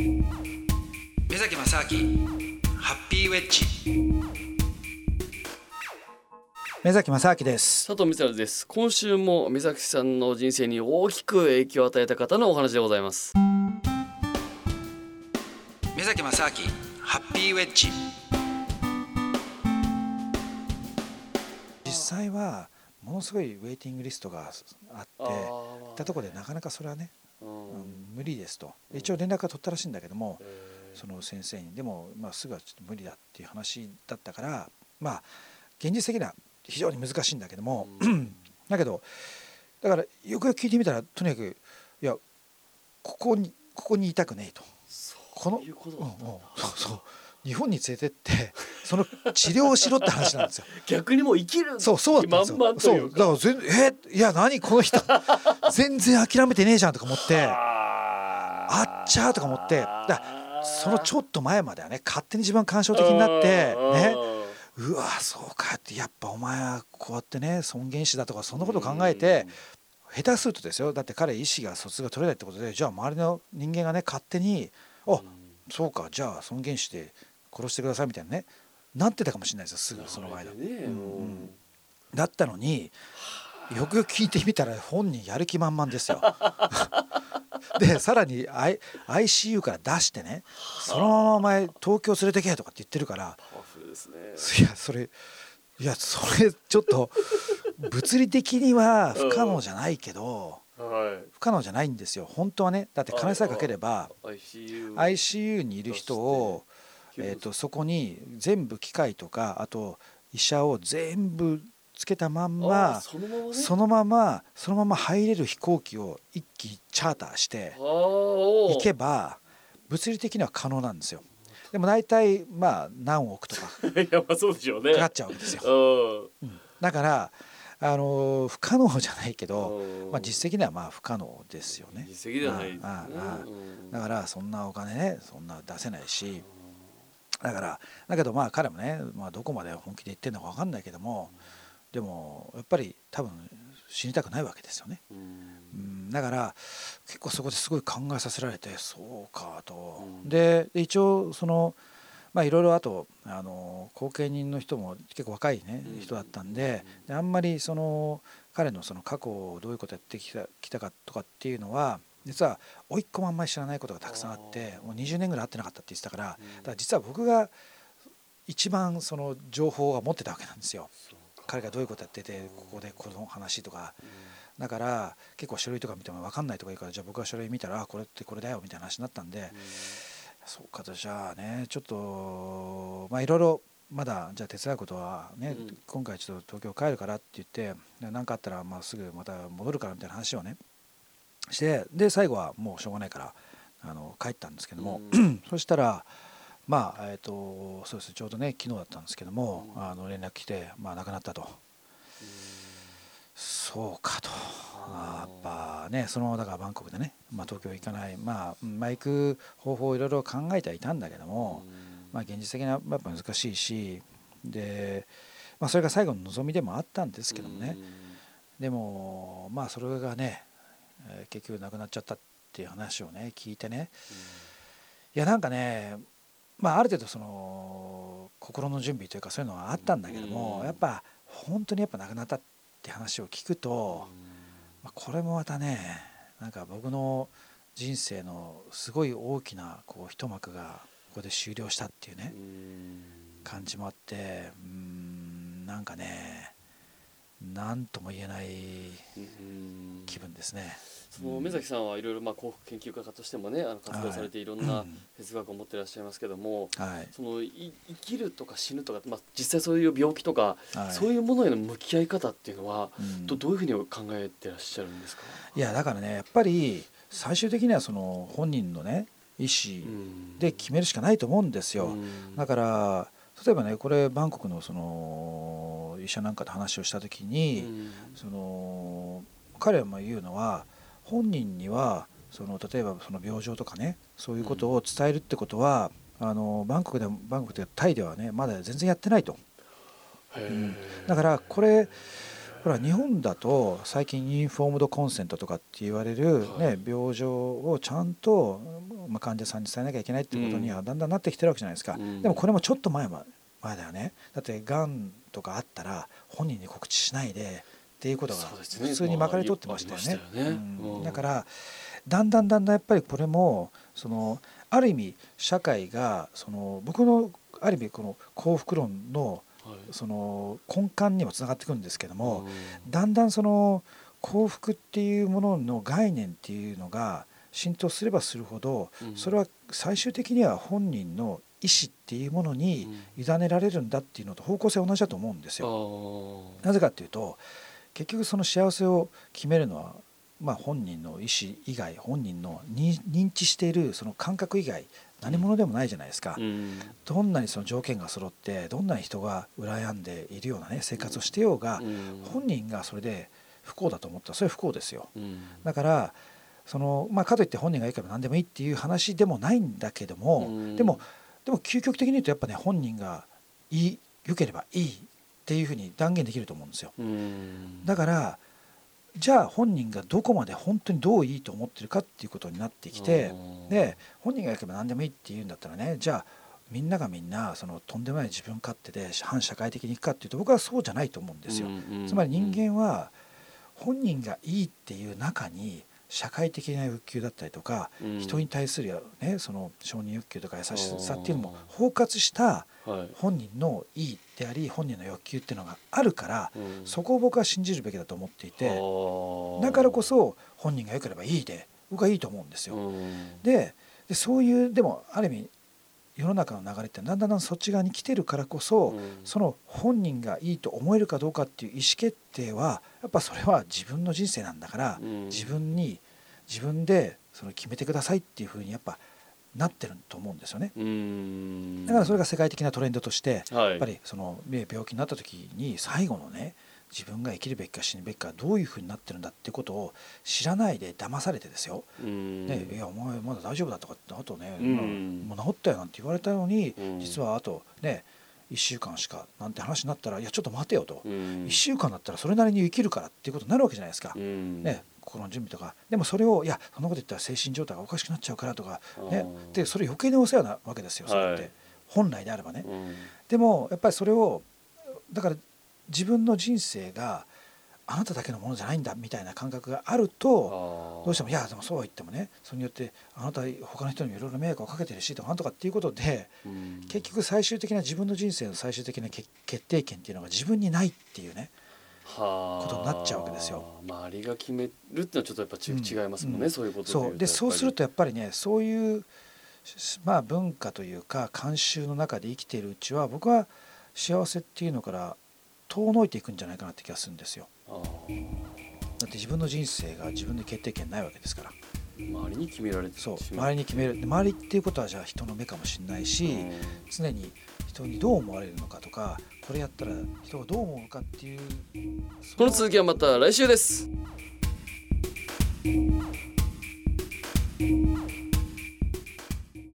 目崎正明ハッピーウェッジ。目崎正明です。佐藤光晴です。今週も目崎さんの人生に大きく影響を与えた方のお話でございます。目崎正明ハッピーウェッジ。実際はものすごいウェイティングリストがあって行ったところでなかなかそれはね、うん、無理ですと。一応連絡は取ったらしいんだけども、その先生に。でも、まあ、すぐはちょっと無理だっていう話だったからまあ現実的には非常に難しいんだけども、だけどだからよくよく聞いてみたらとにかくいやここにここにいたくねえと。このうんうん、そうそう。日本に連れてってその治療をしろって話なんですよ。逆にもう生きるそうそうだったんですよ。そう。だから全えいや何この人。全然諦めてねえじゃんとか思ってあっちゃうとか思ってだそのちょっと前まではね勝手に自分感傷的になってね。うわそうかってやっぱお前はこうやってね尊厳死だとかそんなこと考えて下手するとですよだって彼意思が疎通が取れないってことでじゃあ周りの人間がね勝手にあそうかじゃあ尊厳死で殺してくださいみたいなねなってたかもしれないですよすぐその間、だったのによくよく聞いてみたら本人やる気満々ですよ でさらに、I、ICU から出してねそのままお前東京連れてけとかって言ってるからいやそれいやそれちょっと物理的には不可能じゃないけど、不可能じゃないんですよ。本当はねだって金さえかければ ICU にいる人を、えー、とそこに全部機械とかあと医者を全部つけたまんまそのまま、ね、そのままそのまま入れる飛行機を一機チャーターして行けば物理的には可能なんですよ。でも大体まあ何億とか かかっちゃうわけですよ。うん、だからあの不可能じゃないけど、まあ、実績ではまあ不可能ですよね。実績ではない、ね、ああだからそんなお金ねそんな出せないしだからだけどまあ彼もね、まあ、どこまで本気で言ってるのか分かんないけども。うんでもやっぱり多分死にたくないわけですよね。うん。だから結構そこですごい考えさせられてそうかと。で一応そのまあいろいろあとあの後見人の人も結構若いね人だったんでであんまりその彼のその過去どういうことやってきたきたかとかっていうのは実は甥っ子もあんまり知らないことがたくさんあってもう20年ぐらい会ってなかったって言ってたからだから実は僕が一番その情報は持ってたわけなんですよ。彼がどういうことやっててここでこの話とか、だから結構書類とか見ても分かんないとか言うからじゃあ僕が書類見たらこれってこれだよみたいな話になったんで、そうかじゃあねちょっとまあいろいろまだじゃあ手伝うことはね、うん、今回ちょっと東京帰るからって言って何かあったらまあすぐまた戻るからみたいな話をねしてで最後はもうしょうがないからあの帰ったんですけども、うん、そしたらまあえーと、そうですちょうどね昨日だったんですけども、うん、あの連絡来て、まあ、亡くなったと、そうかと、まあ、やっぱねそのままだからバンコクでね、まあ、東京行かないまあ、まあ、行く方法をいろいろ考えてはいたんだけども、まあ、現実的にはやっぱ難しいしで、まあ、それが最後の望みでもあったんですけどもね、でもまあそれがね、えー、結局なくなっちゃったっていう話をね聞いてね、いやなんかねまあ、ある程度その心の準備というかそういうのはあったんだけども、やっぱ本当にやっぱ亡くなったって話を聞くと、まあ、これもまたねなんか僕の人生のすごい大きなこう一幕がここで終了したっていうね感じもあってうんなんかね何とも言えない気分ですね。その目崎さんはいろいろまあ幸福研究家としてもねあの活動されていろんな哲学を持っていらっしゃいますけども、はい、そのい生きるとか死ぬとか、まあ、実際そういう病気とか、はい、そういうものへの向き合い方っていうのは、うん、どどういうふうに考えてらっしゃるんですか？いやだからねやっぱり最終的にはその本人のね意思で決めるしかないと思うんですよ。だから例えばねこれバンコクのその医者なんかと話をした時に、その彼は言うのは本人にはその例えばその病状とかねそういうことを伝えるってことは、うん、あのバンコクでバンコクでタイではねまだ全然やってないと、うん、だからこれほら日本だと最近インフォームドコンセントとかって言われる、ね、病状をちゃんと、まあ、患者さんに伝えなきゃいけないってことにはだんだんなってきてるわけじゃないですか、うん、でもこれもちょっと前前だよね。だってがんとかあったら本人に告知しないでっていうことが普通にまかり通ってましたよね。だからだんだんだんだんやっぱりこれもそのある意味社会がその僕のある意味この幸福論のその根幹にもつながってくるんですけども、だんだんその幸福っていうものの概念っていうのが浸透すればするほど、それは最終的には本人の意思っていうものに委ねられるんだっていうのと方向性同じだと思うんですよ。なぜかっていうと結局その幸せを決めるのはまあ本人の意思以外本人の認知しているその感覚以外何者でもないじゃないですか、うん、どんなにその条件が揃ってどんなに人が羨んでいるようなね生活をしてようが、うん、本人がそれで不幸だと思ったらそれは不幸ですよ、うん、だからその、まあ、かといって本人がいいから何でもいいっていう話でもないんだけども、でもでも究極的に言うとやっぱね本人がいい良ければいいっていうふうに断言できると思うんですよ。だからじゃあ本人がどこまで本当にどういいと思ってるかっていうことになってきてで本人がやけば何でもいいって言うんだったらねじゃあみんながみんなそのとんでもない自分勝手で反社会的にいくかっていうと僕はそうじゃないと思うんですよ。つまり人間は本人がいいっていう中に社会的な欲求だったりとか、うん、人に対する、ね、その承認欲求とか優しさっていうのも包括した本人のいいであり本人の欲求っていうのがあるから、うん、そこを僕は信じるべきだと思っていてだからこそ本人が良ければいいで僕はいいと思うんですよ。うん、ででそういうでもある意味世の中の流れってだんだんそっち側に来てるからこそ、うん、その本人がいいと思えるかどうかっていう意思決定はやっぱそれは自分の人生なんだから、うん、自分に自分でその決めてくださいっていうふうにやっぱなってると思うんですよね。だからそれが世界的なトレンドとして、はい、やっぱりその病気になった時に最後のね自分が生きるべきか死ぬべきかどういうふうになってるんだってことを知らないで騙されてですよ。ね、いやお前まだ大丈夫だとかってあとね、もう治ったよなんて言われたのに実はあとね1週間しかなんて話になったらいやちょっと待てよと、1週間だったらそれなりに生きるからっていうことになるわけじゃないですか。ね、心の準備とか。でもそれをいやそんなこと言ったら精神状態がおかしくなっちゃうからとか、ね、でそれ余計にお世話なわけですよそれって、はい、本来であればね。でもやっぱりそれをだから自分の人生があなただけのものじゃないんだみたいな感覚があるとどうしてもいやでもそうは言ってもねそれによってあなた他の人にもいろいろ迷惑をかけてるしとかなんとかっていうことで、結局最終的な自分の人生の最終的な決定権っていうのが自分にないっていうねことになっちゃうわけですよ。周りが決めるっていうのはちょっとやっぱ違いますもんね、うん、そういうことそう。でそうするとやっぱりねそういうまあ文化というか慣習の中で生きているうちは僕は幸せっていうのから遠のいていくんじゃないかなって気がするんですよ。だって自分の人生が自分で決定権ないわけですから。周りに決められてそう周りに決める。周りっていうことはじゃあ人の目かもしれないし、常に人にどう思われるのかとかこれやったら人がどう思うかっていうこの続きはまた来週です。